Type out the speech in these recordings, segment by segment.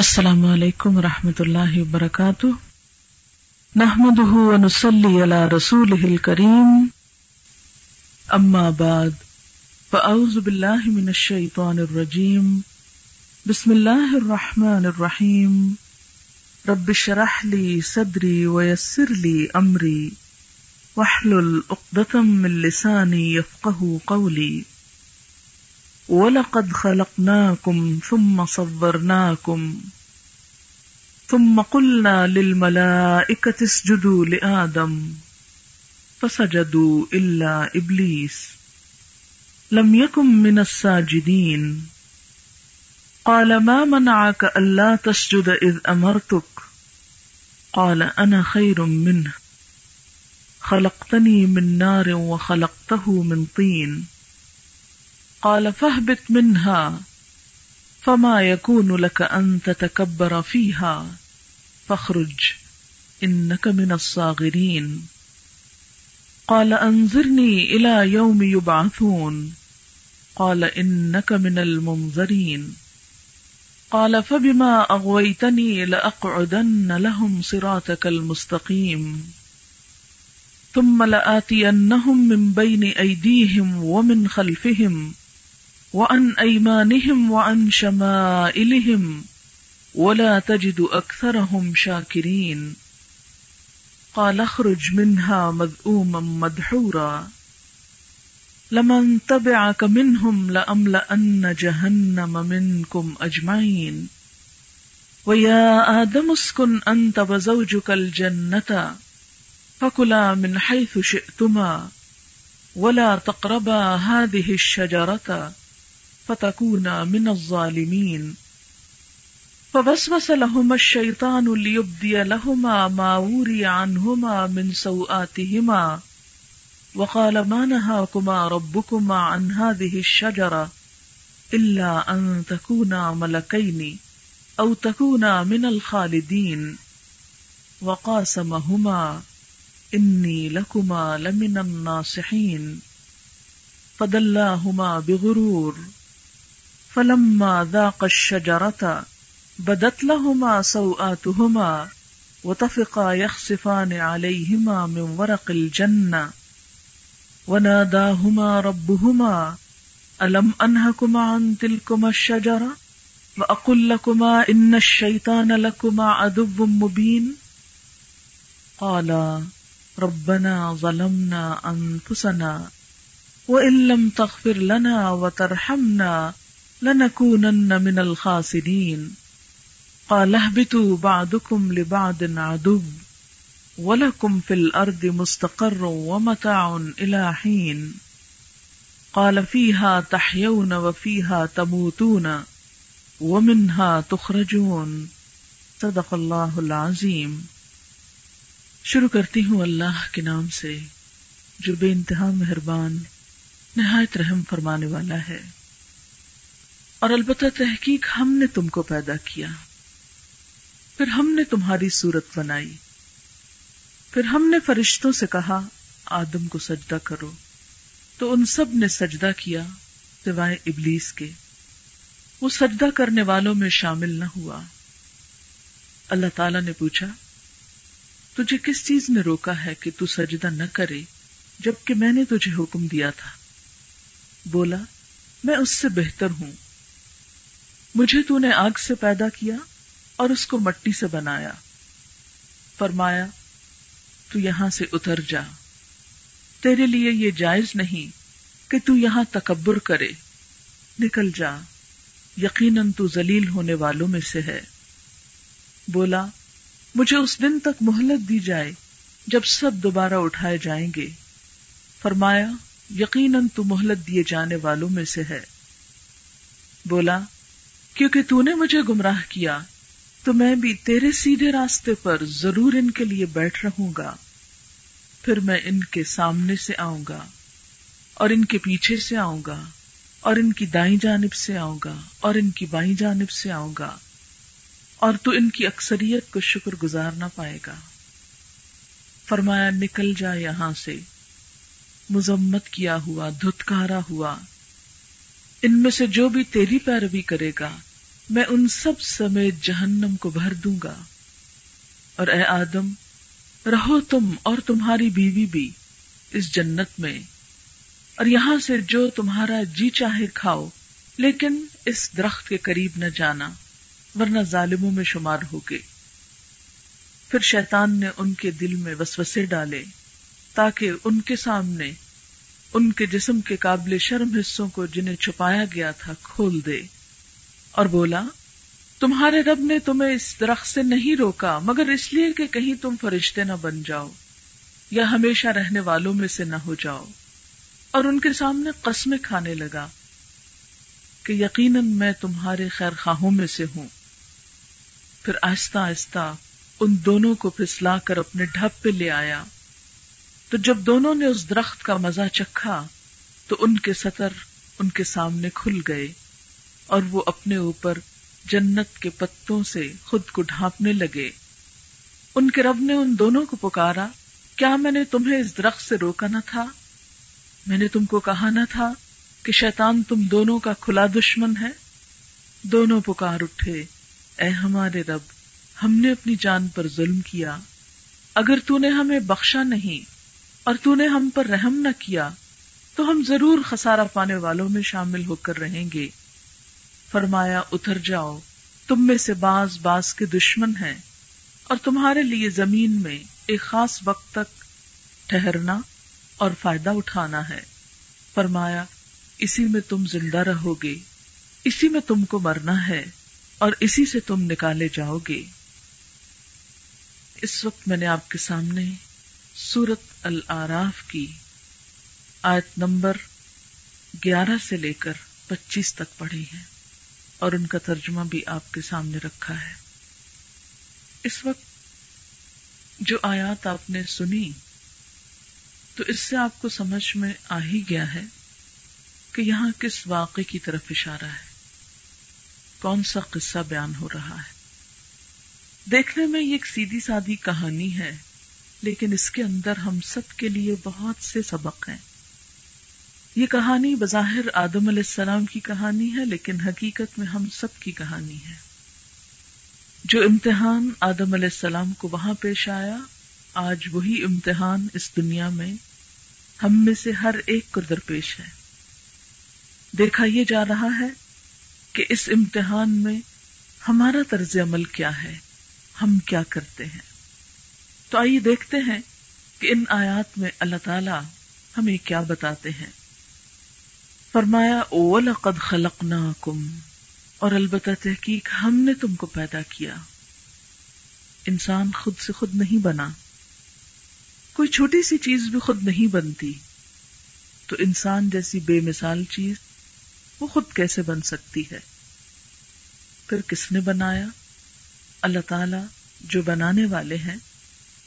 السلام علیکم و رحمۃ اللہ وبرکاتہ۔ نحمد ونسلی علی رسول کریم اما بعد، فاعوذ باللہ من الشیطان الرجیم۔ بسم اللہ الرحمن الرحیم۔ رب شرح لی صدری ویسر لی امری۔ وحلل اقدتم من لسانی یفقہ قولی۔ وَلَقَدْ خَلَقْنَاكُمْ ثُمَّ صَوَّرْنَاكُمْ ثُمَّ قُلْنَا لِلْمَلَائِكَةِ اسْجُدُوا لِآدَمَ فَسَجَدُوا إِلَّا إِبْلِيسَ لَمْ يَكُنْ مِنَ السَّاجِدِينَ قَالَ مَا مَنَعَكَ أَلَّا تَسْجُدَ إِذْ أَمَرْتُكَ قَالَ أَنَا خَيْرٌ مِّنْهُ خَلَقْتَنِي مِنْ نَارٍ وَخَلَقْتَهُ مِنْ طِينٍ قال فاهبط منها فما يكون لك أن تتكبر فيها فاخرج إنك من الصاغرين. قال أنظرني إلى يوم يبعثون. قال إنك من المنظرين. قال فبما أغويتني لأقعدن لهم صراطك المستقيم. ثم لآتينهم من بين أيديهم ومن خلفهم. وعن أيمانهم وعن شمائلهم ولا تجد أكثرهم شاكرين قال اخرج منها مذءوما مدحورا لمن تبعك منهم لأملأن جهنم منكم أجمعين ويا آدم اسكن أنت وزوجك الجنة فكلا من حيث شئتما ولا تقربا هذه الشجرة فتكونا من الظالمين. فوسوس لهما الشيطان ليبدي لهما ما وري عنهما من سوآتهما وقال ما نهاكما ربكما عن هذه الشجرة إلا أن تكونا ملكين أو تكونا من الخالدين. وقاسمهما إني لكما لمن الناصحين. فدلاهما بغرور. فلما ذاق الشجرة بدت لهما سوآتهما وتفقا يخصفان عليهما من ورق الجنة وناداهما ربهما، ألم أنهكما عن تلكما الشجرة؟ وأقول لكما إن الشيطان لكما عدو مبين. قالا، ربنا ظلمنا أنفسنا وإن لم تغفر لنا وترحمنا لنكونن من الخاسرين قال اهبطوا بعضكم لبعض عدو ولكم في الأرض مستقر ومتاع إلى حين قال فيها تحيون وفيها تموتون ومنها تخرجون۔ صدق اللہ العظیم۔ شروع کرتی ہوں اللہ کے نام سے، جو بے انتہا مہربان، نہایت رحم فرمانے والا ہے۔ اور البتہ تحقیق ہم نے تم کو پیدا کیا۔ پھر ہم نے تمہاری صورت بنائی۔ پھر ہم نے فرشتوں سے کہا، آدم کو سجدہ کرو۔ تو ان سب نے سجدہ کیا سوائے ابلیس کے۔ وہ سجدہ کرنے والوں میں شامل نہ ہوا۔ اللہ تعالی نے پوچھا، تجھے کس چیز نے روکا ہے کہ تو سجدہ نہ کرے جبکہ میں نے تجھے حکم دیا تھا؟ بولا، میں اس سے بہتر ہوں۔ مجھے تو نے آگ سے پیدا کیا اور اس کو مٹی سے بنایا۔ فرمایا، تو یہاں سے اتر جا۔ تیرے لیے یہ جائز نہیں کہ تو یہاں تکبر کرے۔ نکل جا۔ یقیناً تو ذلیل ہونے والوں میں سے ہے۔ بولا، مجھے اس دن تک مہلت دی جائے جب سب دوبارہ اٹھائے جائیں گے۔ فرمایا، یقیناً تو مہلت دیے جانے والوں میں سے ہے۔ بولا کیونکہ تو نے مجھے گمراہ کیا، تو میں بھی تیرے سیدھے راستے پر ضرور ان کے لیے بیٹھ رہوں گا۔ پھر میں ان کے سامنے سے آؤں گا، اور ان کے پیچھے سے آؤں گا، اور ان کی دائیں جانب سے آؤں گا، اور ان کی بائیں جانب سے آؤں گا۔ اور تو ان کی اکثریت کو شکر گزار نہ پائے گا۔ فرمایا، نکل جا یہاں سے۔ مذمت کیا ہوا، دھتکارا ہوا۔ ان میں سے جو بھی تیری پیروی کرے گا میں ان سب سمیت جہنم کو بھر دوں گا۔ اور اے آدم، رہو تم اور تمہاری بیوی بھی اس جنت میں۔ اور یہاں سے جو تمہارا جی چاہے کھاؤ، لیکن اس درخت کے قریب نہ جانا، ورنہ ظالموں میں شمار ہو گئے پھر شیطان نے ان کے دل میں وسوسے ڈالے، تاکہ ان کے سامنے، ان کے جسم کے قابل شرم حصوں کو جنہیں چھپایا گیا تھا، کھول دے۔ اور بولا، تمہارے رب نے تمہیں اس درخت سے نہیں روکا، مگر اس لیے کہ کہیں تم فرشتے نہ بن جاؤ، یا ہمیشہ رہنے والوں میں سے نہ ہو جاؤ۔ اور ان کے سامنے قسمیں کھانے لگا کہ یقیناً میں تمہارے خیر خواہوں میں سے ہوں۔ پھر آہستہ آہستہ ان دونوں کو پھسلا کر اپنے ڈھب پہ لے آیا۔ تو جب دونوں نے اس درخت کا مزہ چکھا، تو ان کے سطر ان کے سامنے کھل گئے۔ اور وہ اپنے اوپر جنت کے پتوں سے خود کو ڈھانپنے لگے۔ ان کے رب نے ان دونوں کو پکارا، کیا میں نے تمہیں اس درخت سے روکا نہ تھا؟ میں نے تم کو کہا نہ تھا کہ شیطان تم دونوں کا کھلا دشمن ہے۔ دونوں پکار اٹھے، اے ہمارے رب، ہم نے اپنی جان پر ظلم کیا۔ اگر تو نے ہمیں بخشا نہیں اور تو نے ہم پر رحم نہ کیا، تو ہم ضرور خسارہ پانے والوں میں شامل ہو کر رہیں گے۔ فرمایا، اتر جاؤ، تم میں سے باز باز کے دشمن ہیں اور تمہارے لیے زمین میں ایک خاص وقت تک ٹھہرنا اور فائدہ اٹھانا ہے۔ فرمایا، اسی میں تم زندہ رہو گے، اسی میں تم کو مرنا ہے اور اسی سے تم نکالے جاؤ گے۔ اس وقت میں نے آپ کے سامنے سورت العراف کی آیت نمبر گیارہ سے لے کر پچیس تک پڑھی ہے۔ اور ان کا ترجمہ بھی آپ کے سامنے رکھا ہے۔ اس وقت جو آیات آپ نے سنی، تو اس سے آپ کو سمجھ میں آ ہی گیا ہے کہ یہاں کس واقع کی طرف اشارہ ہے۔ کون سا قصہ بیان ہو رہا ہے۔ دیکھنے میں یہ ایک سیدھی سادی کہانی ہے، لیکن اس کے اندر ہم سب کے لیے بہت سے سبق ہیں۔ یہ کہانی بظاہر آدم علیہ السلام کی کہانی ہے، لیکن حقیقت میں ہم سب کی کہانی ہے۔ جو امتحان آدم علیہ السلام کو وہاں پیش آیا، آج وہی امتحان اس دنیا میں ہم میں سے ہر ایک کو درپیش ہے۔ دیکھا یہ جا رہا ہے کہ اس امتحان میں ہمارا طرز عمل کیا ہے، ہم کیا کرتے ہیں۔ تو آئیے دیکھتے ہیں کہ ان آیات میں اللہ تعالی ہمیں کیا بتاتے ہیں۔ فرمایا او لقد خلقناکم. اور البتہ تحقیق ہم نے تم کو پیدا کیا۔ انسان خود سے خود نہیں بنا۔ کوئی چھوٹی سی چیز بھی خود نہیں بنتی۔ تو انسان جیسی بے مثال چیز وہ خود کیسے بن سکتی ہے؟ پھر کس نے بنایا؟ اللہ تعالی جو بنانے والے ہیں،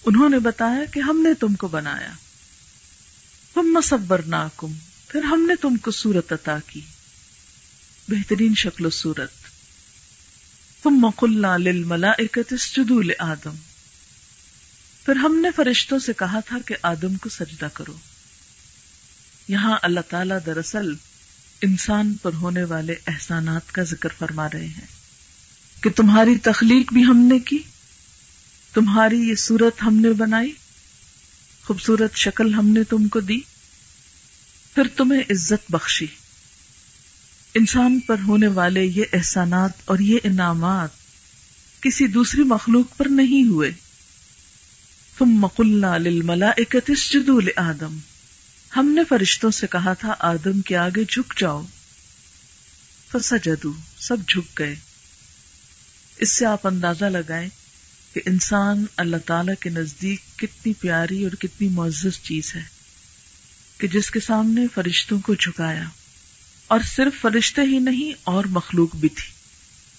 انہوں نے بتایا کہ ہم نے تم کو بنایا۔ ہم مصبر ناکم پھر ہم نے تم کو سورت عطا کی۔ بہترین شکل و صورت۔ تم مقلنا للملا اسجدوا آدم پھر ہم نے فرشتوں سے کہا تھا کہ آدم کو سجدہ کرو۔ یہاں اللہ تعالی دراصل انسان پر ہونے والے احسانات کا ذکر فرما رہے ہیں۔ کہ تمہاری تخلیق بھی ہم نے کی، تمہاری یہ صورت ہم نے بنائی، خوبصورت شکل ہم نے تم کو دی۔ پھر تمہیں عزت بخشی۔ انسان پر ہونے والے یہ احسانات اور یہ انعامات کسی دوسری مخلوق پر نہیں ہوئے۔ تم مقلنا للملا اکتیس جدول آدم ہم نے فرشتوں سے کہا تھا، آدم کے آگے جھک جاؤ۔ فسا جدو سب جھک گئے۔ اس سے آپ اندازہ لگائیں کہ انسان اللہ تعالی کے نزدیک کتنی پیاری اور کتنی معزز چیز ہے۔ کہ جس کے سامنے فرشتوں کو جھکایا، اور صرف فرشتے ہی نہیں، اور مخلوق بھی تھی،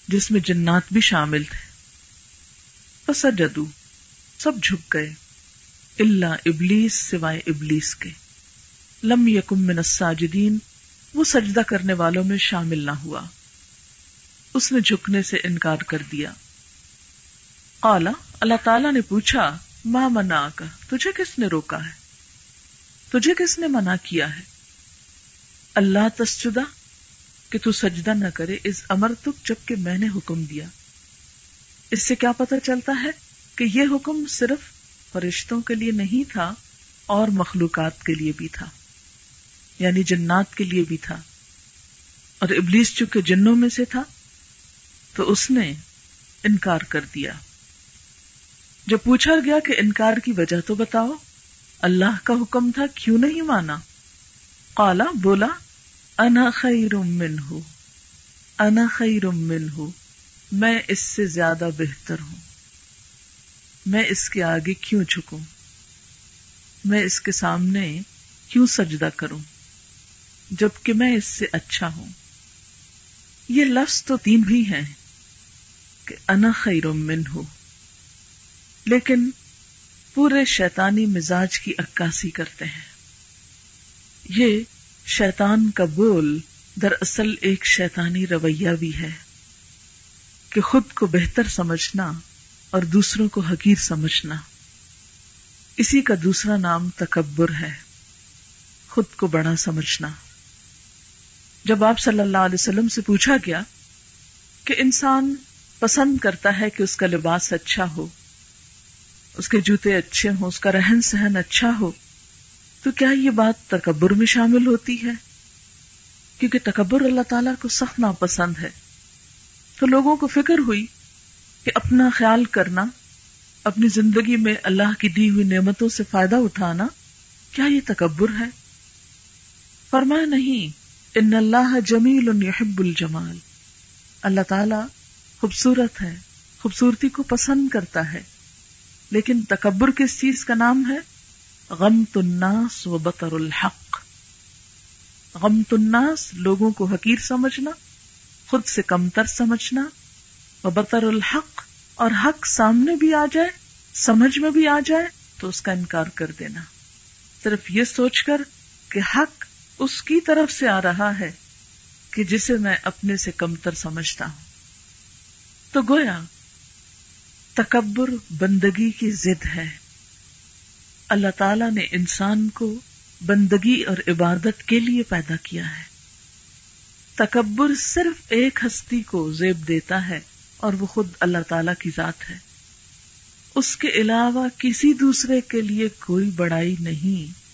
جس میں جنات بھی شامل تھے۔ بس جدو سب جھک گئے اللہ ابلیس سوائے ابلیس کے۔ لم یکم من الساجدین، وہ سجدہ کرنے والوں میں شامل نہ ہوا۔ اس نے جھکنے سے انکار کر دیا۔ قالا، اللہ تعالی نے پوچھا ماں منا کا تجھے کس نے روکا ہے؟ تجھے کس نے منع کیا ہے؟ اللہ تسجدہ، کہ تو سجدہ نہ کرے اس امر تک جبکہ میں نے حکم دیا۔ اس سے کیا پتہ چلتا ہے کہ یہ حکم صرف فرشتوں کے لیے نہیں تھا، اور مخلوقات کے لیے بھی تھا یعنی جنات کے لیے بھی تھا۔ اور ابلیس چونکہ جنوں میں سے تھا، تو اس نے انکار کر دیا۔ جب پوچھا گیا کہ انکار کی وجہ تو بتاؤ اللہ کا حکم تھا، کیوں نہیں مانا؟ کالا بولا، انا خیر منہ، انا خیر منہ، میں اس سے زیادہ بہتر ہوں۔ میں اس کے آگے کیوں جھکوں؟ میں اس کے سامنے کیوں سجدہ کروں؟ جبکہ میں اس سے اچھا ہوں۔ یہ لفظ تو تین بھی ہیں کہ انا خیر من ہو لیکن پورے شیطانی مزاج کی عکاسی کرتے ہیں۔ یہ شیطان کا بول دراصل ایک شیطانی رویہ بھی ہے کہ خود کو بہتر سمجھنا اور دوسروں کو حقیر سمجھنا۔ اسی کا دوسرا نام تکبر ہے، خود کو بڑا سمجھنا۔ جب آپ صلی اللہ علیہ وسلم سے پوچھا گیا کہ انسان پسند کرتا ہے کہ اس کا لباس اچھا ہو اس کے جوتے اچھے ہوں، اس کا رہن سہن اچھا ہو، تو کیا یہ بات تکبر میں شامل ہوتی ہے؟ کیونکہ تکبر اللہ تعالیٰ کو سخت ناپسند ہے۔ تو لوگوں کو فکر ہوئی کہ اپنا خیال کرنا، اپنی زندگی میں اللہ کی دی ہوئی نعمتوں سے فائدہ اٹھانا، کیا یہ تکبر ہے؟ فرمایا نہیں، ان اللہ جمیل یحب الجمال۔ اللہ تعالی خوبصورت ہے، خوبصورتی کو پسند کرتا ہے۔ لیکن تکبر کس چیز کا نام ہے؟ غم تناس و بطر الحق. غم تناس لوگوں کو حقیر سمجھنا، خود سے کمتر سمجھنا، و بطر الحق اور حق سامنے بھی آ جائے، سمجھ میں بھی آ جائے، تو اس کا انکار کر دینا۔ صرف یہ سوچ کر کہ حق اس کی طرف سے آ رہا ہے کہ جسے میں اپنے سے کمتر سمجھتا ہوں۔ تو گویا تکبر بندگی کی ضد ہے۔ اللہ تعالی نے انسان کو بندگی اور عبادت کے لیے پیدا کیا ہے۔ تکبر صرف ایک ہستی کو زیب دیتا ہے اور وہ خود اللہ تعالی کی ذات ہے۔ اس کے علاوہ کسی دوسرے کے لیے کوئی بڑائی نہیں۔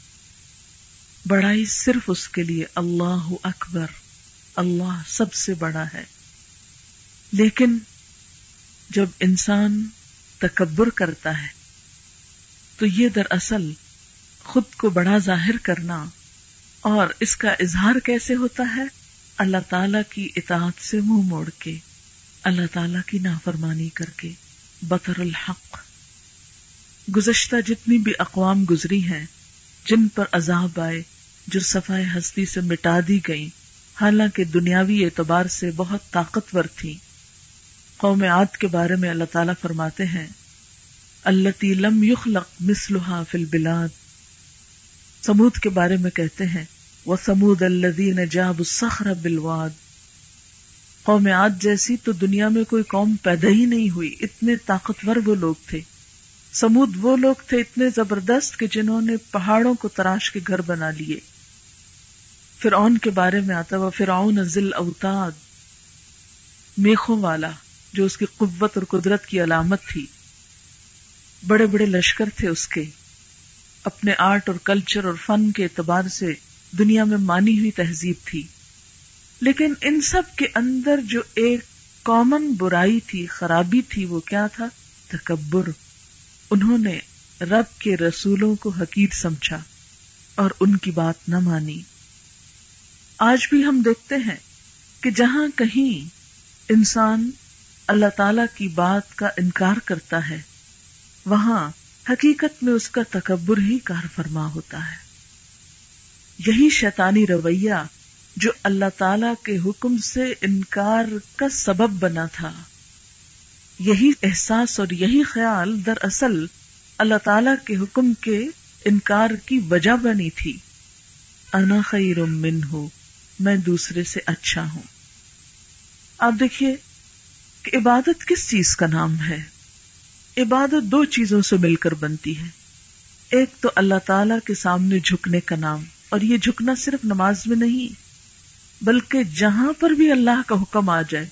بڑائی صرف اس کے لیے اللہ اکبر، اللہ سب سے بڑا ہے۔ لیکن جب انسان تکبر کرتا ہے، تو یہ دراصل خود کو بڑا ظاہر کرنا اور اس کا اظہار کیسے ہوتا ہے؟ اللہ تعالی کی اطاعت سے منہ موڑ کے، اللہ تعالی کی نافرمانی کر کے۔ بطر الحق۔ گزشتہ جتنی بھی اقوام گزری ہیں، جن پر عذاب آئے، جو صفائے ہستی سے مٹا دی گئی حالانکہ دنیاوی اعتبار سے بہت طاقتور تھی قوم عاد کے بارے میں اللہ تعالیٰ فرماتے ہیں اللہ لم یخلق مسلحا فل بلاد سمود کے بارے میں کہتے ہیں وہ سمود الدین جاب سخر بلواد قوم عاد جیسی تو دنیا میں کوئی قوم پیدا ہی نہیں ہوئی، اتنے طاقتور وہ لوگ تھے۔ سمود وہ لوگ تھے اتنے زبردست کہ جنہوں نے پہاڑوں کو تراش کے گھر بنا لیے۔ فرعون کے بارے میں آتا وہ فرعون ذل اوتاد۔ میخوں والا۔ جو اس کی قوت اور قدرت کی علامت تھی۔ بڑے بڑے لشکر تھے اس کے۔ اپنے آرٹ اور کلچر اور فن کے اعتبار سے دنیا میں مانی ہوئی تہذیب تھی۔ لیکن ان سب کے اندر جو ایک کامن برائی تھی، خرابی تھی، وہ کیا تھا؟ تکبر۔ انہوں نے رب کے رسولوں کو حقیر سمجھا اور ان کی بات نہ مانی۔ آج بھی ہم دیکھتے ہیں کہ جہاں کہیں انسان اللہ تعالی کی بات کا انکار کرتا ہے، وہاں حقیقت میں اس کا تکبر ہی کار فرما ہوتا ہے۔ یہی شیطانی رویہ جو اللہ تعالی کے حکم سے انکار کا سبب بنا تھا۔ یہی احساس اور یہی خیال دراصل اللہ تعالی کے حکم کے انکار کی وجہ بنی تھی۔ انا خیر من ہو میں دوسرے سے اچھا ہوں۔ آپ دیکھیے کہ عبادت کس چیز کا نام ہے؟ عبادت دو چیزوں سے مل کر بنتی ہے۔ ایک تو اللہ تعالی کے سامنے جھکنے کا نام، اور یہ جھکنا صرف نماز میں نہیں، بلکہ جہاں پر بھی اللہ کا حکم آ جائے،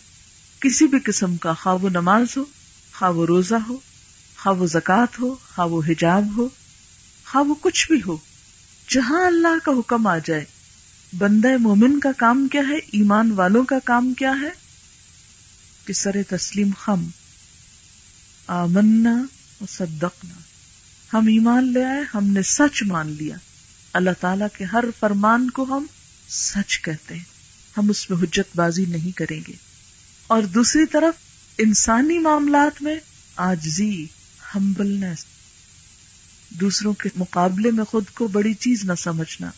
کسی بھی قسم کا خواب و نماز ہو خواب و روزہ ہو خواب و زکوٰۃ ہو خواب و حجاب ہو خواب و کچھ بھی ہو، جہاں اللہ کا حکم آ جائے، بندہ مومن کا کام کیا ہے؟ ایمان والوں کا کام کیا ہے؟ کہ سر تسلیم خم آمنا و صدقنا۔ ہم ایمان لے آئے، ہم نے سچ مان لیا۔ اللہ تعالی کے ہر فرمان کو ہم سچ کہتے ہیں۔ ہم اس میں حجت بازی نہیں کریں گے۔ اور دوسری طرف، انسانی معاملات میں آجزی ہمبلنس دوسروں کے مقابلے میں خود کو بڑی چیز نہ سمجھنا۔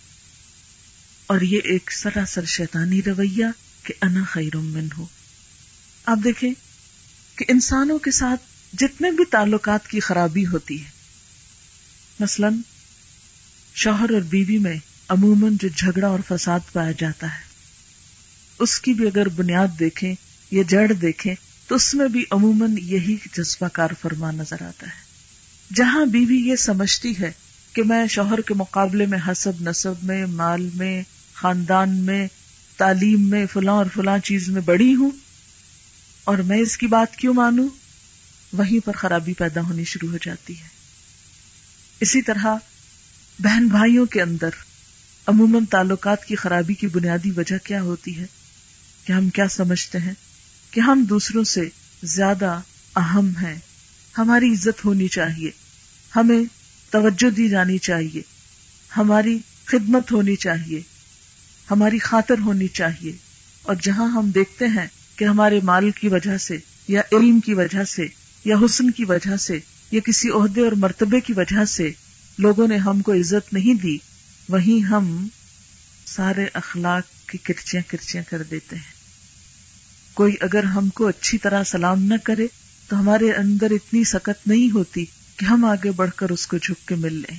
اور یہ ایک سراسر شیطانی رویہ کہ انا خیر من ہو آپ دیکھیں کہ انسانوں کے ساتھ جتنے بھی تعلقات کی خرابی ہوتی ہے، مثلا شوہر اور بیوی میں عموماً جو جھگڑا اور فساد پایا جاتا ہے، اس کی بھی اگر بنیاد دیکھیں یا جڑ دیکھیں، تو اس میں بھی عموماً یہی جذبہ کار فرما نظر آتا ہے۔ جہاں بیوی یہ سمجھتی ہے کہ میں شوہر کے مقابلے میں حسب، نصب میں، مال میں، خاندان میں، تعلیم میں، فلاں اور فلاں چیز میں بڑی ہوں اور میں اس کی بات کیوں مانوں؟ وہیں پر خرابی پیدا ہونی شروع ہو جاتی ہے۔ اسی طرح بہن بھائیوں کے اندر عموماً تعلقات کی خرابی کی بنیادی وجہ کیا ہوتی ہے؟ کہ ہم کیا سمجھتے ہیں کہ ہم دوسروں سے زیادہ اہم ہیں؟ ہماری عزت ہونی چاہیے۔ ہمیں توجہ دی جانی چاہیے۔ ہماری خدمت ہونی چاہیے۔ ہماری خاطر ہونی چاہیے۔ اور جہاں ہم دیکھتے ہیں کہ ہمارے مال کی وجہ سے یا علم کی وجہ سے یا حسن کی وجہ سے یا کسی عہدے اور مرتبے کی وجہ سے لوگوں نے ہم کو عزت نہیں دی، وہیں ہم سارے اخلاق کی کرچیاں کرچیاں کر دیتے ہیں۔ کوئی اگر ہم کو اچھی طرح سلام نہ کرے تو ہمارے اندر اتنی سکت نہیں ہوتی کہ ہم آگے بڑھ کر اس کو جھک کے مل لیں۔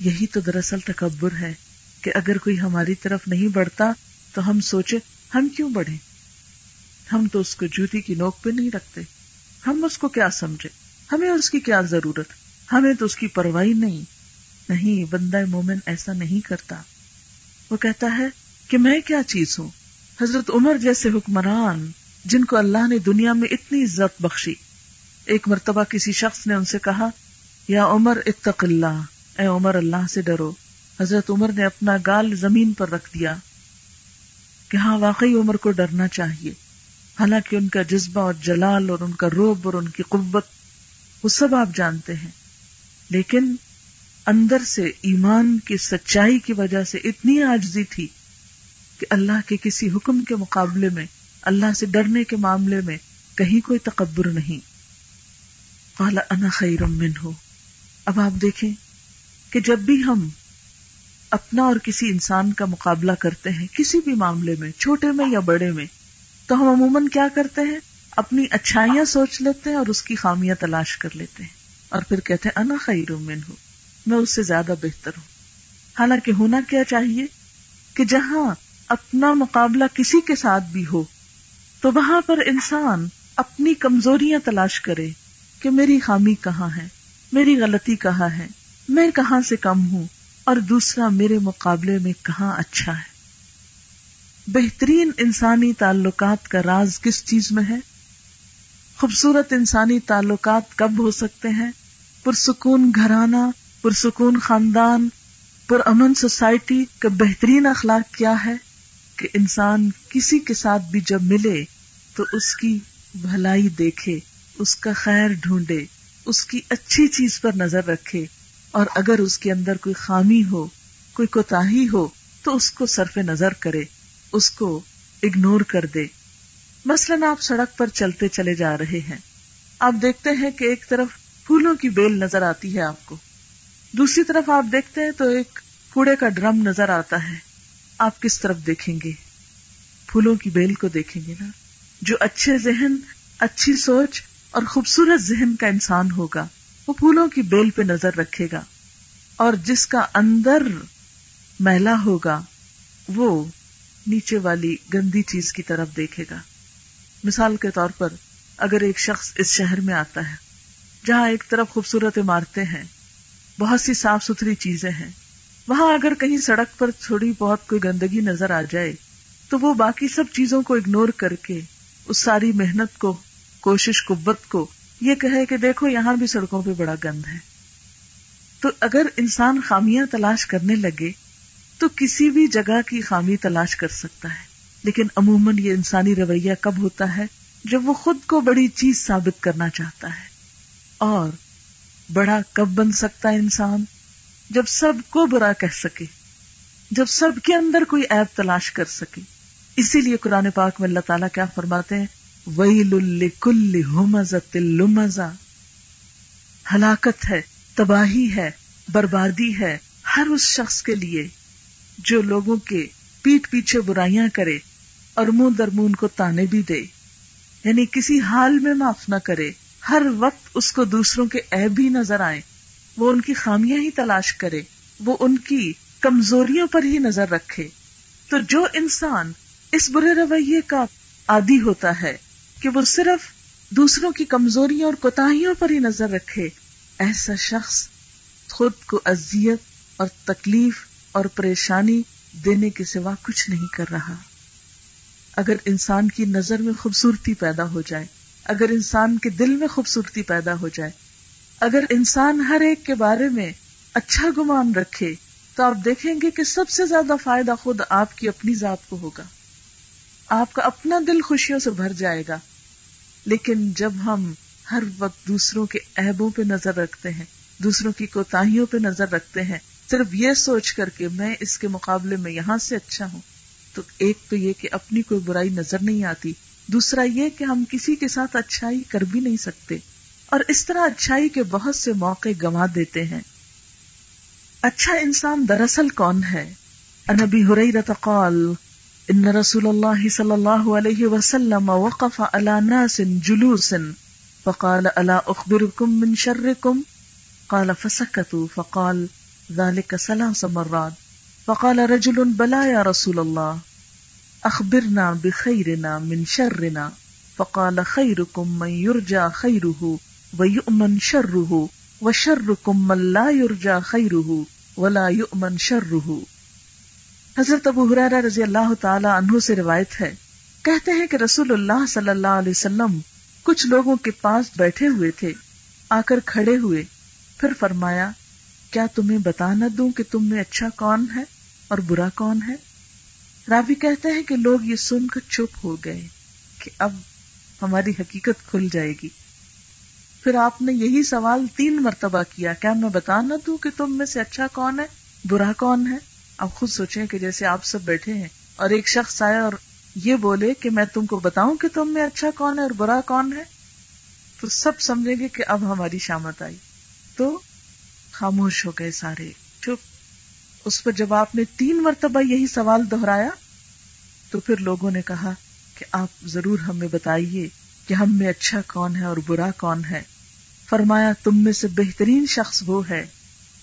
یہی تو دراصل تکبر ہے کہ اگر کوئی ہماری طرف نہیں بڑھتا تو ہم سوچے ہم کیوں بڑھے ہم تو اس کو جوتی کی نوک پہ نہیں رکھتے۔ ہم اس کو کیا سمجھے؟ ہمیں اس کی کیا ضرورت؟ ہمیں تو اس کی پرواہی نہیں۔ نہیں، بندہ مومن ایسا نہیں کرتا۔ وہ کہتا ہے کہ میں کیا چیز ہوں؟ حضرت عمر جیسے حکمران جن کو اللہ نے دنیا میں اتنی عزت بخشی۔ ایک مرتبہ کسی شخص نے ان سے کہا، یا عمر، اتق اللہ۔ اے عمر، اللہ سے ڈرو۔ حضرت عمر نے اپنا گال زمین پر رکھ دیا کہ ہاں واقعی عمر کو ڈرنا چاہیے۔ حالانکہ ان کا جذبہ اور جلال اور ان کا روب اور ان کی قوت، وہ سب آپ جانتے ہیں۔ لیکن اندر سے ایمان کی سچائی کی وجہ سے اتنی آجزی تھی کہ اللہ کے کسی حکم کے مقابلے میں، اللہ سے ڈرنے کے معاملے میں کہیں کوئی تکبر نہیں۔ قال انا خیر من ہو اب آپ دیکھیں کہ جب بھی ہم اپنا اور کسی انسان کا مقابلہ کرتے ہیں، کسی بھی معاملے میں، چھوٹے میں یا بڑے میں تو ہم عموماً کیا کرتے ہیں؟ اپنی اچھائیاں سوچ لیتے ہیں اور اس کی خامیاں تلاش کر لیتے ہیں۔ اور پھر کہتے ہیں، انا خیر من ہوں میں اس سے زیادہ بہتر ہوں۔ حالانکہ ہونا کیا چاہیے؟ کہ جہاں اپنا مقابلہ کسی کے ساتھ بھی ہو، تو وہاں پر انسان اپنی کمزوریاں تلاش کرے کہ میری خامی کہاں ہے، میری غلطی کہاں ہے، میں کہاں سے کم ہوں اور دوسرا میرے مقابلے میں کہاں اچھا ہے۔ بہترین انسانی تعلقات کا راز کس چیز میں ہے؟ خوبصورت انسانی تعلقات کب ہو سکتے ہیں؟ پرسکون گھرانہ، پرسکون خاندان پر امن سوسائٹی کا بہترین اخلاق کیا ہے کہ انسان کسی کے ساتھ بھی جب ملے تو اس کی بھلائی دیکھے، اس کا خیر ڈھونڈے، اس کی اچھی چیز پر نظر رکھے اور اگر اس کے اندر کوئی خامی ہو، کوئی کوتا ہو تو اس کو صرف نظر کرے۔ اس کو اگنور کر دے۔ مثلاً آپ سڑک پر چلتے چلے جا رہے ہیں۔ آپ دیکھتے ہیں کہ ایک طرف پھولوں کی بیل نظر آتی ہے آپ کو۔ دوسری طرف آپ دیکھتے ہیں تو ایک کوڑے کا ڈرم نظر آتا ہے۔ آپ کس طرف دیکھیں گے؟ پھولوں کی بیل کو دیکھیں گے نا۔ جو اچھے ذہن، اچھی سوچ اور خوبصورت ذہن کا انسان ہوگا، وہ پھولوں کی بیل پہ نظر رکھے گا۔ اور جس کا اندر میلا ہوگا، وہ نیچے والی گندی چیز کی طرف دیکھے گا۔ مثال کے طور پر اگر ایک شخص اس شہر میں آتا ہے، جہاں ایک طرف خوبصورت عمارتیں ہیں، بہت سی صاف ستھری چیزیں ہیں، وہاں اگر کہیں سڑک پر تھوڑی بہت کوئی گندگی نظر آ جائے، تو وہ باقی سب چیزوں کو اگنور کر کے اس ساری محنت کو، کوشش، قوت کو یہ کہے کہ دیکھو یہاں بھی سڑکوں پہ بڑا گند ہے۔ تو اگر انسان خامیاں تلاش کرنے لگے تو کسی بھی جگہ کی خامی تلاش کر سکتا ہے۔ لیکن عموماً یہ انسانی رویہ کب ہوتا ہے؟ جب وہ خود کو بڑی چیز ثابت کرنا چاہتا ہے۔ اور بڑا کب بن سکتا ہے انسان؟ جب سب کو برا کہہ سکے۔ جب سب کے اندر کوئی ایپ تلاش کر سکے۔ اسی لیے قرآن پاک میں اللہ تعالیٰ کیا فرماتے ہیں؟ ویل الکل لمزا۔ ہلاکت ہے، تباہی ہے، بربادی ہے ہر اس شخص کے لیے۔ جو لوگوں کے پیٹ پیچھے برائیاں کرے اور منہ در منہ کو تانے بھی دے۔ یعنی کسی حال میں معاف نہ کرے۔ ہر وقت اس کو دوسروں کے عیب بھی نظر آئے وہ ان کی خامیاں ہی تلاش کرے۔ وہ ان کی کمزوریوں پر ہی نظر رکھے۔ تو جو انسان اس برے رویے کا عادی ہوتا ہے کہ وہ صرف دوسروں کی کمزوریوں اور کوتاہیوں پر ہی نظر رکھے، ایسا شخص خود کو اذیت اور تکلیف اور پریشانی دینے کے سوا کچھ نہیں کر رہا۔ اگر انسان کی نظر میں خوبصورتی پیدا ہو جائے، اگر انسان کے دل میں خوبصورتی پیدا ہو جائے، اگر انسان ہر ایک کے بارے میں اچھا گمان رکھے، تو آپ دیکھیں گے کہ سب سے زیادہ فائدہ خود آپ کی اپنی ذات کو ہوگا۔ آپ کا اپنا دل خوشیوں سے بھر جائے گا۔ لیکن جب ہم ہر وقت دوسروں کے عیبوں پہ نظر رکھتے ہیں، دوسروں کی کوتاہیوں پہ نظر رکھتے ہیں صرف یہ سوچ کر کے میں اس کے مقابلے میں یہاں سے اچھا ہوں، تو ایک تو یہ کہ اپنی کوئی برائی نظر نہیں آتی، دوسرا یہ کہ ہم کسی کے ساتھ اچھائی کر بھی نہیں سکتے، اور اس طرح اچھائی کے بہت سے موقع گوا دیتے ہیں۔ اچھا انسان دراصل کون ہے؟ انبی حریرت قال، ان رسول اللہ صلی اللہ علیہ وسلم وقف على ناس جلوس فقال، الا اخبركم من شركم قال فسكتوا فقال ذلك ثلاث مرات فقال رجل بلا يا رسول الله اخبرنا بخيرنا من شرنا. فقال خيركم من يرجى خيره ويؤمن شره وشركم من لا يرجى خيره ولا يؤمن شره حضرت ابو حرارہ رضی اللہ تعالی عنہ سے روایت ہے، کہتے ہیں کہ رسول اللہ صلی اللہ علیہ وسلم کچھ لوگوں کے پاس بیٹھے ہوئے تھے، آ کر کھڑے ہوئے، پھر فرمایا کیا تمہیں بتا نہ دوں کہ تم میں اچھا کون ہے اور برا کون ہے؟ راوی کہتے ہیں کہ لوگ یہ سن کر چپ ہو گئے کہ اب ہماری حقیقت کھل جائے گی۔ پھر آپ نے یہی سوال تین مرتبہ کیا کیا میں بتا نہ دوں کہ تم میں سے اچھا کون ہے، برا کون ہے؟ آپ خود سوچیں کہ جیسے آپ سب بیٹھے ہیں اور ایک شخص آیا اور یہ بولے کہ میں تم کو بتاؤں کہ تم میں اچھا کون ہے اور برا کون ہے؟ تو سب سمجھیں گے کہ اب ہماری شامت آئی۔ تو خاموش ہو گئے سارے۔ چپ اس پر جب آپ نے تین مرتبہ یہی سوال دہرایا، تو پھر لوگوں نے کہا کہ آپ ضرور ہمیں بتائیے کہ ہم میں اچھا کون ہے اور برا کون ہے۔ فرمایا، تم میں سے بہترین شخص وہ ہے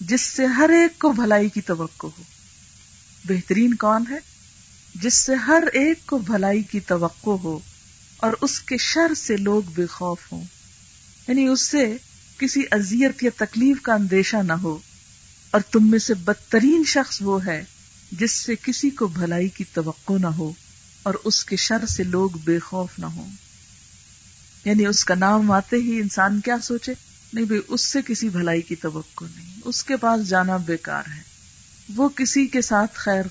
جس سے ہر ایک کو بھلائی کی توقع ہو۔ بہترین کون ہے جس سے ہر ایک کو بھلائی کی توقع ہو اور اس کے شر سے لوگ بے خوف ہوں۔ یعنی اس سے کسی اذیت یا تکلیف کا اندیشہ نہ ہو اور تم میں سے بدترین شخص وہ ہے جس سے کسی کو بھلائی کی توقع نہ ہو اور اس کے شر سے لوگ بے خوف نہ ہوں۔ یعنی اس کا نام آتے ہی انسان کیا سوچے؟ نہیں بھائی، اس سے کسی بھلائی کی توقع نہیں۔ اس کے پاس جانا بیکار ہے۔ وہ کسی کے ساتھ خیر،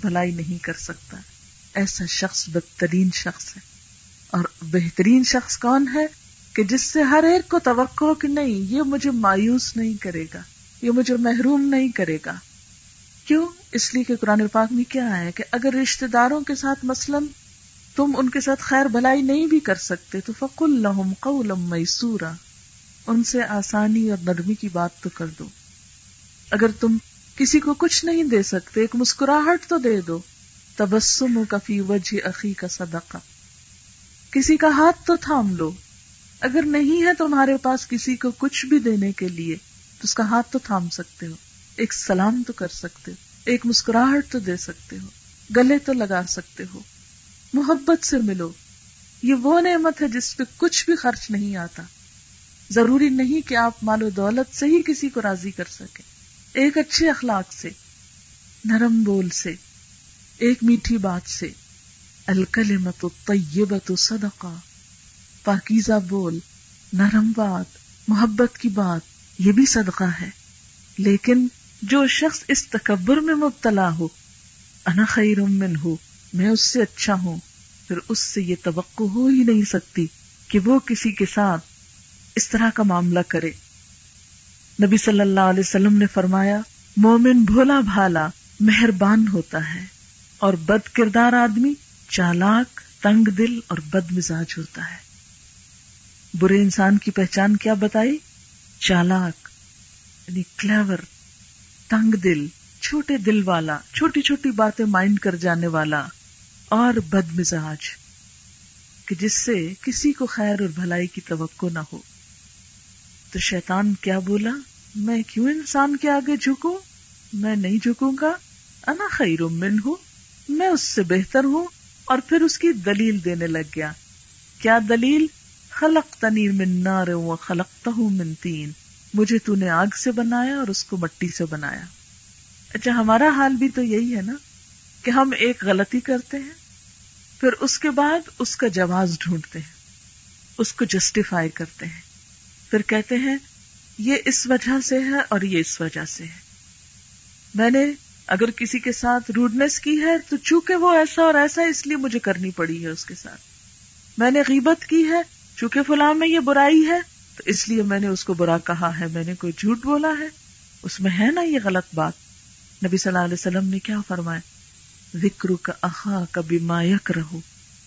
بھلائی نہیں کر سکتا۔ ایسا شخص بدترین شخص ہے۔ اور بہترین شخص کون ہے؟ کہ جس سے ہر ایک کو توقع کہ نہیں، یہ مجھے مایوس نہیں کرے گا، یہ مجھے محروم نہیں کرے گا۔ کیوں؟ اس لیے کہ قرآن پاک میں کیا ہے کہ اگر رشتے داروں کے ساتھ مثلاً تم ان کے ساتھ خیر بھلائی نہیں بھی کر سکتے، تو فق الحم قولم میسورا، ان سے آسانی اور نرمی کی بات تو کر دو۔ اگر تم کسی کو کچھ نہیں دے سکتے، ایک مسکراہٹ تو دے دو۔ تبسم کفی وجہ عقی کا صدقہ۔ کسی کا ہاتھ تو تھام لو۔ اگر نہیں ہے تمہارے پاس کسی کو کچھ بھی دینے کے لیے، تو اس کا ہاتھ تو تھام سکتے ہو، ایک سلام تو کر سکتے ہو، ایک مسکراہٹ تو دے سکتے ہو، گلے تو لگا سکتے ہو۔ محبت سے ملو۔ یہ وہ نعمت ہے جس پہ کچھ بھی خرچ نہیں آتا۔ ضروری نہیں کہ آپ مال و دولت سے ہی کسی کو راضی کر سکیں۔ ایک اچھے اخلاق سے، نرم بول سے، ایک میٹھی بات سے۔ الکلمت الطیبت صدقہ۔ پاکیزہ بول، نرم بات، محبت کی بات، یہ بھی صدقہ ہے۔ لیکن جو شخص اس تکبر میں مبتلا ہو، انا خیر من ہو میں اس سے اچھا ہوں، پھر اس سے یہ توقع ہو ہی نہیں سکتی کہ وہ کسی کے ساتھ اس طرح کا معاملہ کرے۔ نبی صلی اللہ علیہ وسلم نے فرمایا، مومن بھولا بھالا مہربان ہوتا ہے اور بد کردار آدمی چالاک، تنگ دل اور بد مزاج ہوتا ہے۔ برے انسان کی پہچان کیا بتائی؟ چالاک یعنی کلیور تنگ دل، چھوٹے دل والا، چھوٹی چھوٹی باتیں مائنڈ کر جانے والا اور بد مزاج کہ جس سے کسی کو خیر اور بھلائی کی توقع نہ ہو۔ تو شیطان کیا بولا؟ میں کیوں انسان کے آگے جھکوں؟ میں نہیں جھکوں گا؟ انا خیر من ہوں میں اس سے بہتر ہوں اور پھر اس کی دلیل دینے لگ گیا۔ کیا دلیل؟ خلق تنی من نار و خلق من تین۔ مجھے تو نے آگ سے بنایا اور اس کو مٹی سے بنایا۔ اچھا ہمارا حال بھی تو یہی ہے نا کہ ہم ایک غلطی کرتے ہیں، پھر اس کے بعد اس کا جواز ڈھونڈتے ہیں، اس کو جسٹیفائی کرتے ہیں۔ پھر کہتے ہیں، یہ اس وجہ سے ہے اور یہ اس وجہ سے ہے۔ میں نے اگر کسی کے ساتھ روڈنس کی ہے تو چونکہ وہ ایسا اور ایسا اس لیے مجھے کرنی پڑی ہے اس کے ساتھ۔ میں نے غیبت کی ہے چونکہ فلاں میں یہ برائی ہے، تو اس لیے میں نے اس کو برا کہا ہے، میں نے کوئی جھوٹ بولا ہے۔ اس میں ہے نا یہ غلط بات۔ نبی صلی اللہ علیہ وسلم نے کیا فرمایا؟ ذکر کا اخا کبھی مایک رہو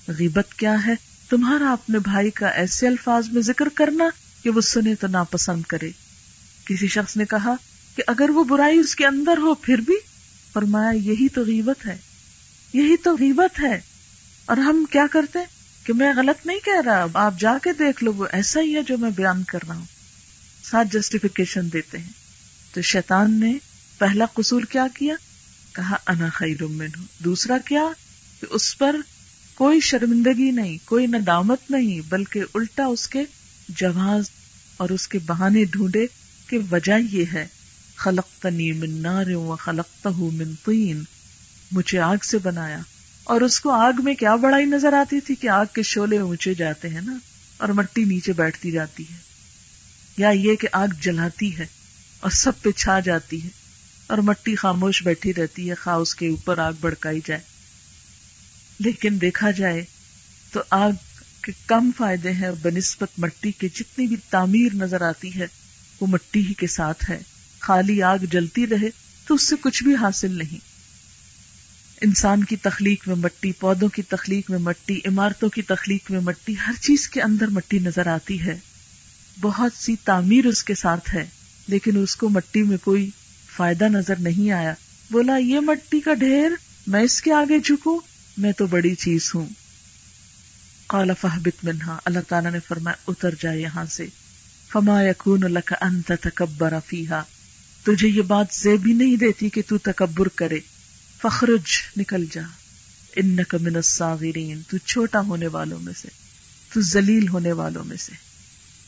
غیبت کیا ہے؟ تمہارا اپنے بھائی کا ایسے الفاظ میں ذکر کرنا کہ وہ سنے تو ناپسند کرے۔ کسی شخص نے کہا کہ اگر وہ برائی اس کے اندر ہو، پھر بھی؟ فرمایا، یہی تو غیبت ہے۔ یہی تو غیبت ہے۔ اور ہم کیا کرتے؟ کہ میں غلط نہیں کہہ رہا، آپ جا کے دیکھ لو، وہ ایسا ہی ہے جو میں بیان کر رہا ہوں۔ ساتھ جسٹیفیکیشن دیتے ہیں۔ تو شیطان نے پہلا قصور کیا کیا؟ کہا، انا خیر من ہوں دوسرا کیا؟ کہ اس پر کوئی شرمندگی نہیں، کوئی ندامت نہیں، بلکہ الٹا اس کے جواز اور اس کے بہانے ڈھونڈے کہ وجہ یہ ہے۔ خلق تنی من نار و خلق من طین۔ مجھے آگ سے بنایا۔ اور اس کو آگ میں کیا بڑائی نظر آتی تھی کہ آگ کے شولے اونچے جاتے ہیں نا اور مٹی نیچے بیٹھتی جاتی ہے یا یہ کہ آگ جلاتی ہے اور سب پہ چھا جاتی ہے اور مٹی خاموش بیٹھی رہتی ہے، خواہ اس کے اوپر آگ بڑکائی جائے۔ لیکن دیکھا جائے تو آگ کے کم فائدے ہیں اور بنسبت مٹی کے جتنی بھی تعمیر نظر آتی ہے، وہ مٹی ہی کے ساتھ ہے۔ خالی آگ جلتی رہے تو اس سے کچھ بھی حاصل نہیں۔ انسان کی تخلیق میں مٹی، پودوں کی تخلیق میں مٹی، عمارتوں کی تخلیق میں مٹی، ہر چیز کے اندر مٹی نظر آتی ہے۔ بہت سی تعمیر اس کے ساتھ ہے، لیکن اس کو مٹی میں کوئی فائدہ نظر نہیں آیا۔ بولا، یہ مٹی کا ڈھیر، میں اس کے آگے جھکوں، میں تو بڑی چیز ہوں۔ قال فہبت منہا۔ اللہ تعالیٰ نے فرمایا، اتر جائے یہاں سے۔ فما یکون لک ان تکبر فیہا۔ تجھے یہ بات زیبی نہیں دیتی کہ تو تکبر کرے۔ فخرج، نکل جا۔ انک من الصاغرین، تو چھوٹا ہونے والوں میں سے، تو ذلیل ہونے والوں میں سے۔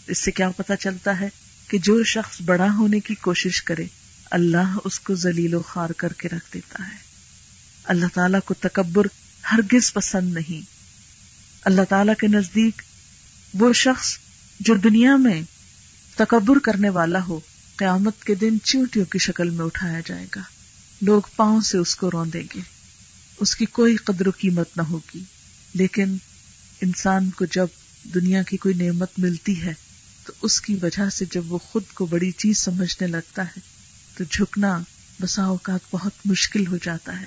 اس سے کیا پتا چلتا ہے کہ جو شخص بڑا ہونے کی کوشش کرے، اللہ اس کو ذلیل و خار کر کے رکھ دیتا ہے۔ اللہ تعالیٰ کو تکبر ہرگز پسند نہیں۔ اللہ تعالی کے نزدیک وہ شخص جو دنیا میں تکبر کرنے والا ہو، قیامت کے دن چیوٹیوں کی شکل میں اٹھایا جائے گا۔ لوگ پاؤں سے اس کو رو دیں گے۔ اس کی کوئی قدر و قیمت نہ ہوگی۔ لیکن انسان کو جب دنیا کی کوئی نعمت ملتی ہے، تو اس کی وجہ سے جب وہ خود کو بڑی چیز سمجھنے لگتا ہے، تو جھکنا بسا اوقات بہت مشکل ہو جاتا ہے۔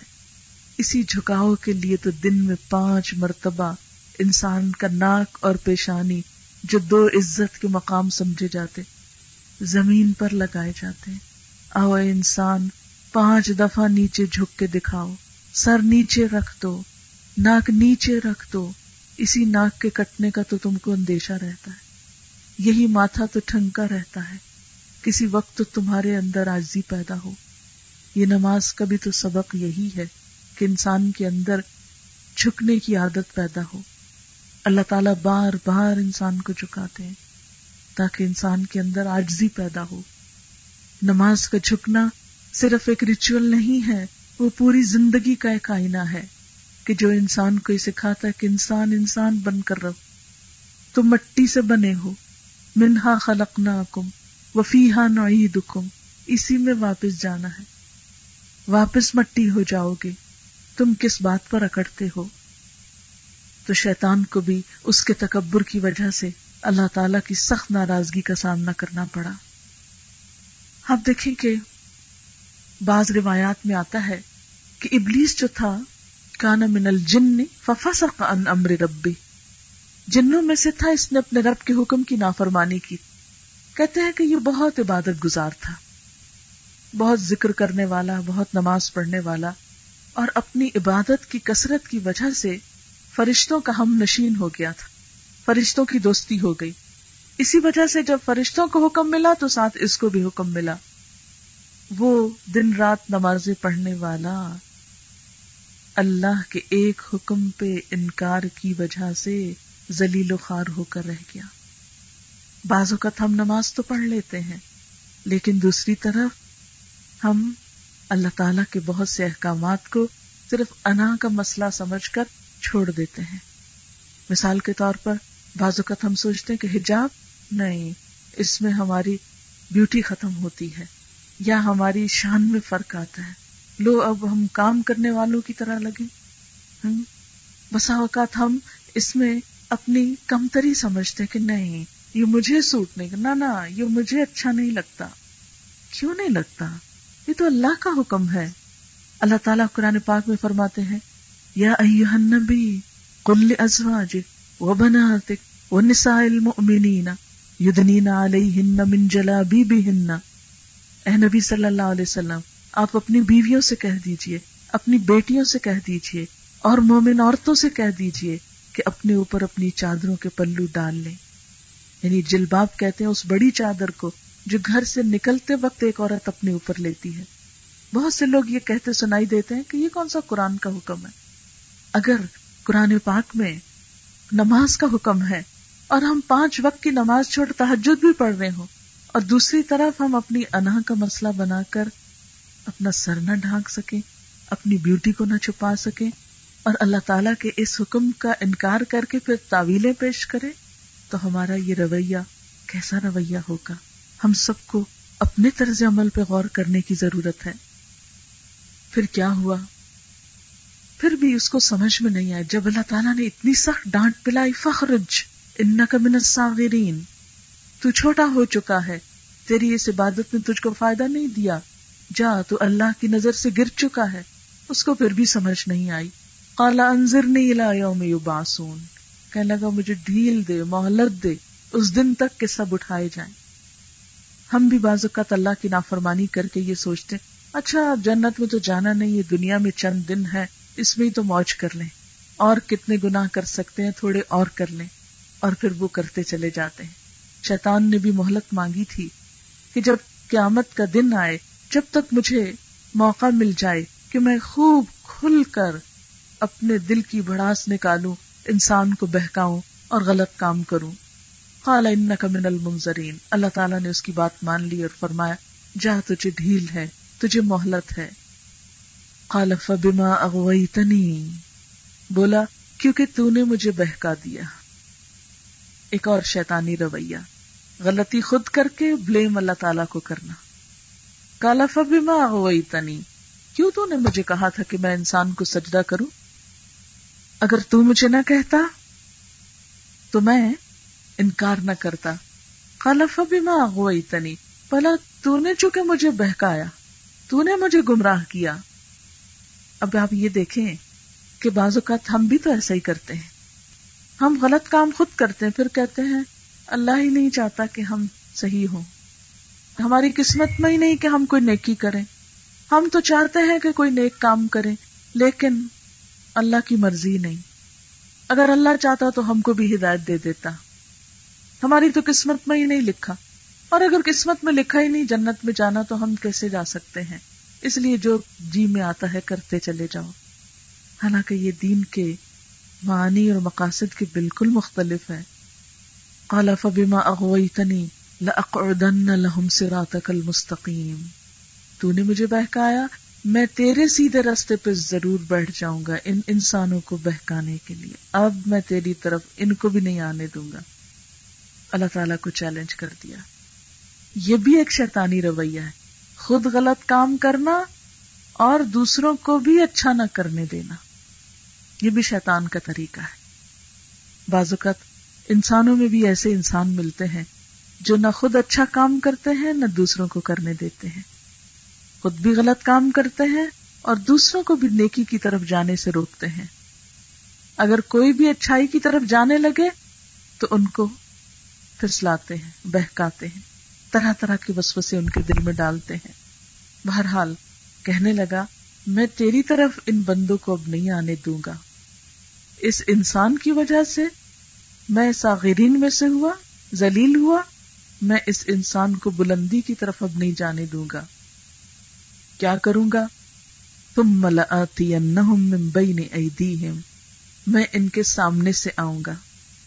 اسی جھکاؤ کے لیے تو دن میں پانچ مرتبہ انسان کا ناک اور پیشانی جو دو عزت کے مقام سمجھے جاتے، زمین پر لگائے جاتے۔ آو انسان پانچ دفعہ نیچے جھک کے دکھاؤ۔ سر نیچے رکھ دو، ناک نیچے رکھ دو۔ اسی ناک کے کٹنے کا تو تم کو اندیشہ رہتا ہے۔ یہی ماتھا تو ٹھنکا رہتا ہے۔ کسی وقت تو تمہارے اندر آجزی پیدا ہو۔ یہ نماز کا بھی تو سبق یہی ہے کہ انسان کے اندر جھکنے کی عادت پیدا ہو۔ اللہ تعالیٰ بار بار انسان کو جھکاتے ہیں تاکہ انسان کے اندر آجزی پیدا ہو۔ نماز کا جھکنا صرف ایک ریچول نہیں ہے، وہ پوری زندگی کا ایک آئینہ ہے کہ جو انسان کو یہ سکھاتا ہے کہ انسان انسان بن کر رہو۔ تم مٹی سے بنے ہو۔ منہا خلقنا کم وفیحا نعید اسی میں واپس جانا ہے۔ واپس مٹی ہو جاؤ گے۔ تم کس بات پر اکڑتے ہو؟ تو شیطان کو بھی اس کے تکبر کی وجہ سے اللہ تعالی کی سخت ناراضگی کا سامنا کرنا پڑا۔ آپ دیکھیں کہ بعض روایات میں آتا ہے کہ ابلیس جو تھا، کانا من الجن ففسق ان امر ربی۔ جنوں میں سے تھا، اس نے اپنے رب کے حکم کی نافرمانی کی۔ کہتے ہیں کہ یہ بہت عبادت گزار تھا۔ بہت ذکر کرنے والا، بہت نماز پڑھنے والا اور اپنی عبادت کی کثرت کی وجہ سے فرشتوں کا ہم نشین ہو گیا تھا۔ فرشتوں کی دوستی ہو گئی۔ اسی وجہ سے جب فرشتوں کو حکم ملا تو ساتھ اس کو بھی حکم ملا۔ وہ دن رات نمازیں پڑھنے والا اللہ کے ایک حکم پہ انکار کی وجہ سے ذلیل و خار ہو کر رہ گیا۔ بعض اوقات ہم نماز تو پڑھ لیتے ہیں، لیکن دوسری طرف ہم اللہ تعالی کے بہت سے احکامات کو صرف انا کا مسئلہ سمجھ کر چھوڑ دیتے ہیں۔ مثال کے طور پر بعض اوقات ہم سوچتے ہیں کہ حجاب نہیں، اس میں ہماری بیوٹی ختم ہوتی ہے۔ یا ہماری شان میں فرق آتا ہے۔ لو، اب ہم کام کرنے والوں کی طرح لگے۔ بسا اوقات ہم اس میں اپنی کمتری سمجھتے کہ نہیں، یہ مجھے سوٹ نہیں کرنا نہ، یہ مجھے اچھا نہیں لگتا۔ کیوں نہیں لگتا؟ یہ تو اللہ کا حکم ہے۔ اللہ تعالیٰ قرآن پاک میں فرماتے ہیں، یا النبی قل ازواجک و بناتک و نساء المؤمنین یدنین علیہن من جلابیبہن۔ اے نبی صلی اللہ علیہ وسلم، آپ اپنی بیویوں سے کہہ دیجیے، اپنی بیٹیوں سے کہہ دیجیے، اور مومن عورتوں سے کہہ دیجیے کہ اپنے اوپر اپنی چادروں کے پلو ڈال لیں۔ یعنی جلباب کہتے ہیں اس بڑی چادر کو جو گھر سے نکلتے وقت ایک عورت اپنے اوپر لیتی ہے۔ بہت سے لوگ یہ کہتے سنائی دیتے ہیں کہ یہ کون سا قرآن کا حکم ہے۔ اگر قرآن پاک میں نماز کا حکم ہے اور ہم پانچ وقت کی نماز چھوڑ تحجد بھی پڑھ رہے ہوں اور دوسری طرف ہم اپنی انہ کا مسئلہ بنا کر اپنا سر نہ ڈھانک سکیں، اپنی بیوٹی کو نہ چھپا سکیں اور اللہ تعالیٰ کے اس حکم کا انکار کر کے پھر تعویلیں پیش کرے تو ہمارا یہ رویہ کیسا رویہ ہوگا؟ ہم سب کو اپنے طرز عمل پہ غور کرنے کی ضرورت ہے۔ پھر کیا ہوا؟ پھر بھی اس کو سمجھ میں نہیں آیا۔ جب اللہ تعالیٰ نے اتنی سخت ڈانٹ پلائی، فخرج ان کا من الصاغرین۔ تو چھوٹا ہو چکا ہے۔ تیری اس عبادت نے تجھ کو فائدہ نہیں دیا۔ جا، تو اللہ کی نظر سے گر چکا ہے۔ اس کو پھر بھی سمجھ نہیں آئی۔ قال، انظرنی الى یوم یبعثون۔ کہنے لگا، مجھے ڈھیل دے، مہلت دے، اس دن تک کہ سب اٹھائے جائیں۔ ہم بھی بعض اوقات اللہ کی نافرمانی کر کے یہ سوچتے اچھا جنت میں تو جانا نہیں، یہ دنیا میں چند دن ہے اس میں ہی تو موج کر لیں۔ اور کتنے گناہ کر سکتے ہیں، تھوڑے اور کر لیں۔ اور پھر وہ کرتے چلے جاتے ہیں۔ شیطان نے بھی مہلت مانگی تھی کہ جب قیامت کا دن آئے، جب تک مجھے موقع مل جائے کہ میں خوب کھل کر اپنے دل کی بڑاس نکالوں، انسان کو بہکاؤں اور غلط کام کروں۔ قال انک من المنظرین۔ اللہ تعالیٰ نے اس کی بات مان لی اور فرمایا جا تجھے ڈھیل ہے، تجھے مہلت ہے۔ قال، فبما اغویتنی؟ بولا، کیونکہ تو نے مجھے بہکا دیا۔ ایک اور شیطانی رویہ۔ غلطی خود کر کے بلیم اللہ تعالیٰ کو کرنا۔ کالا فبما اغویتنی کیوں تو نے مجھے کہا تھا کہ میں انسان کو سجدہ کروں؟ اگر تو مجھے نہ کہتا، تو میں انکار نہ کرتا۔ خلف بھی ماں ہوئی تنی پلا تو نے چونکہ مجھے بہکایا، تو نے مجھے گمراہ کیا۔ اب آپ یہ دیکھیں کہ بعض اوقات ہم بھی تو ایسا ہی کرتے ہیں۔ ہم غلط کام خود کرتے ہیں، پھر کہتے ہیں، اللہ ہی نہیں چاہتا کہ ہم صحیح ہوں۔ ہماری قسمت میں ہی نہیں کہ ہم کوئی نیکی کریں۔ ہم تو چاہتے ہیں کہ کوئی نیک کام کریں، لیکن اللہ کی مرضی نہیں۔ اگر اللہ چاہتا تو ہم کو بھی ہدایت دے دیتا۔ ہماری تو قسمت میں ہی نہیں لکھا۔ اور اگر قسمت میں لکھا ہی نہیں جنت میں جانا تو ہم کیسے جا سکتے ہیں؟ اس لیے جو جی میں آتا ہے، کرتے چلے جاؤ۔ حالانکہ یہ دین کے معنی اور مقاصد کے بالکل مختلف ہے قال، فبما اغویتنی لاقعدن لهم صراطك المستقیم۔ تو نے مجھے بہکایا، میں تیرے سیدھے راستے پہ ضرور بیٹھ جاؤں گا ان انسانوں کو بہکانے کے لیے۔ اب میں تیری طرف ان کو بھی نہیں آنے دوں گا۔ اللہ تعالی کو چیلنج کر دیا۔ یہ بھی ایک شیطانی رویہ ہے۔ خود غلط کام کرنا اور دوسروں کو بھی اچھا نہ کرنے دینا۔ یہ بھی شیطان کا طریقہ ہے۔ بعض اوقات انسانوں میں بھی ایسے انسان ملتے ہیں جو نہ خود اچھا کام کرتے ہیں، نہ دوسروں کو کرنے دیتے ہیں۔ خود بھی غلط کام کرتے ہیں اور دوسروں کو بھی نیکی کی طرف جانے سے روکتے ہیں۔ اگر کوئی بھی اچھائی کی طرف جانے لگے تو ان کو پھسلاتے ہیں، بہکاتے ہیں۔ طرح طرح کے وسوسے ان کے دل میں ڈالتے ہیں۔ بہرحال کہنے لگا، میں تیری طرف ان بندوں کو اب نہیں آنے دوں گا۔ اس انسان کی وجہ سے میں ساغرین میں سے ہوا، ذلیل ہوا، میں اس انسان کو بلندی کی طرف اب نہیں جانے دوں گا۔ کیا کروں گا؟ تم ملاتی بین ایدیہم، میں ان کے سامنے سے آؤں گا۔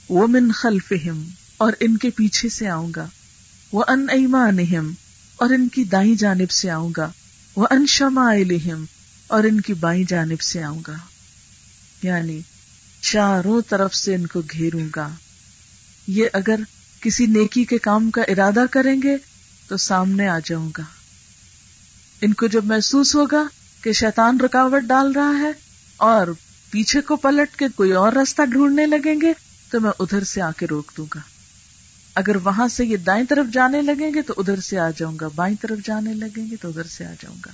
وہ من خلفہم، اور ان کے پیچھے سے آؤں گا۔ وہ ان ایمانہم، اور ان کی دائیں جانب سے آؤں گا۔ وہ ان شمائلہم، اور ان کی بائیں جانب سے آؤں گا۔ یعنی چاروں طرف سے ان کو گھیروں گا۔ یہ اگر کسی نیکی کے کام کا ارادہ کریں گے تو سامنے آ جاؤں گا۔ ان کو جب محسوس ہوگا کہ شیطان رکاوٹ ڈال رہا ہے اور پیچھے کو پلٹ کے کوئی اور راستہ ڈھونڈنے لگیں گے تو میں ادھر سے آ کے روک دوں گا۔ اگر وہاں سے یہ دائیں طرف جانے لگیں گے تو ادھر سے آ جاؤں گا۔ بائیں طرف جانے لگیں گے تو ادھر سے آ جاؤں گا۔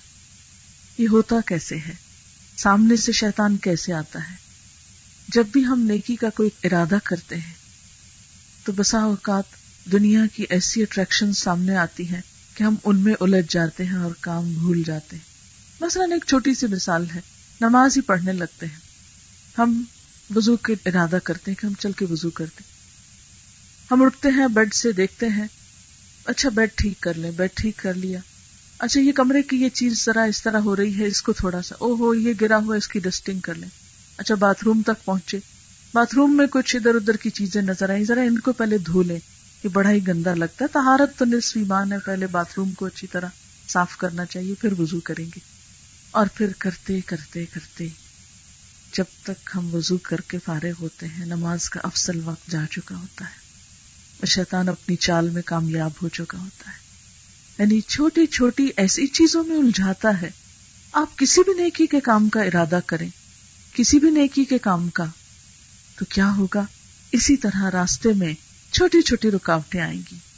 یہ ہوتا کیسے ہے؟ سامنے سے شیطان کیسے آتا ہے؟ جب بھی ہم نیکی کا کوئی ارادہ کرتے ہیں، تو بسا اوقات دنیا کی ایسی اٹریکشن سامنے آتی ہیں کہ ہم ان میں الجھ جاتے ہیں اور کام بھول جاتے ہیں۔ مثلاً ایک چھوٹی سی مثال ہے، نماز ہی پڑھنے لگتے ہیں۔ ہم وضو کے ارادہ کرتے ہیں کہ ہم چل کے وضو کرتے ہم اٹھتے ہیں، بیڈ سے دیکھتے ہیں اچھا بیڈ ٹھیک کر لیں، بیڈ ٹھیک کر لیا۔ اچھا یہ کمرے کی یہ چیز ذرا اس طرح ہو رہی ہے، اس کو تھوڑا سا او ہو یہ گرا ہوا، اس کی ڈسٹنگ کر لیں۔ اچھا باتھ روم تک پہنچے۔ باتھ روم میں کچھ ادھر ادھر کی چیزیں نظر آئی ذرا ان کو پہلے دھو لیں یہ بڑا ہی گندا لگتا ہے۔ تہارت تو نصف ایمان ہے، پہلے باتھ روم کو اچھی طرح صاف کرنا چاہیے، پھر وضو کریں گے۔ اور پھر کرتے کرتے کرتے جب تک ہم وضو کر کے فارغ ہوتے ہیں، نماز کا افسل وقت جا چکا ہوتا ہے۔ شیطان اپنی چال میں کامیاب ہو چکا ہوتا ہے۔ یعنی چھوٹی چھوٹی ایسی چیزوں میں الجھاتا ہے۔ آپ کسی بھی نیکی کے کام کا ارادہ کریں۔ کسی بھی نیکی کے کام کا، تو کیا ہوگا؟ اسی طرح راستے میں چھوٹی چھوٹی رکاوٹیں آئیں گی۔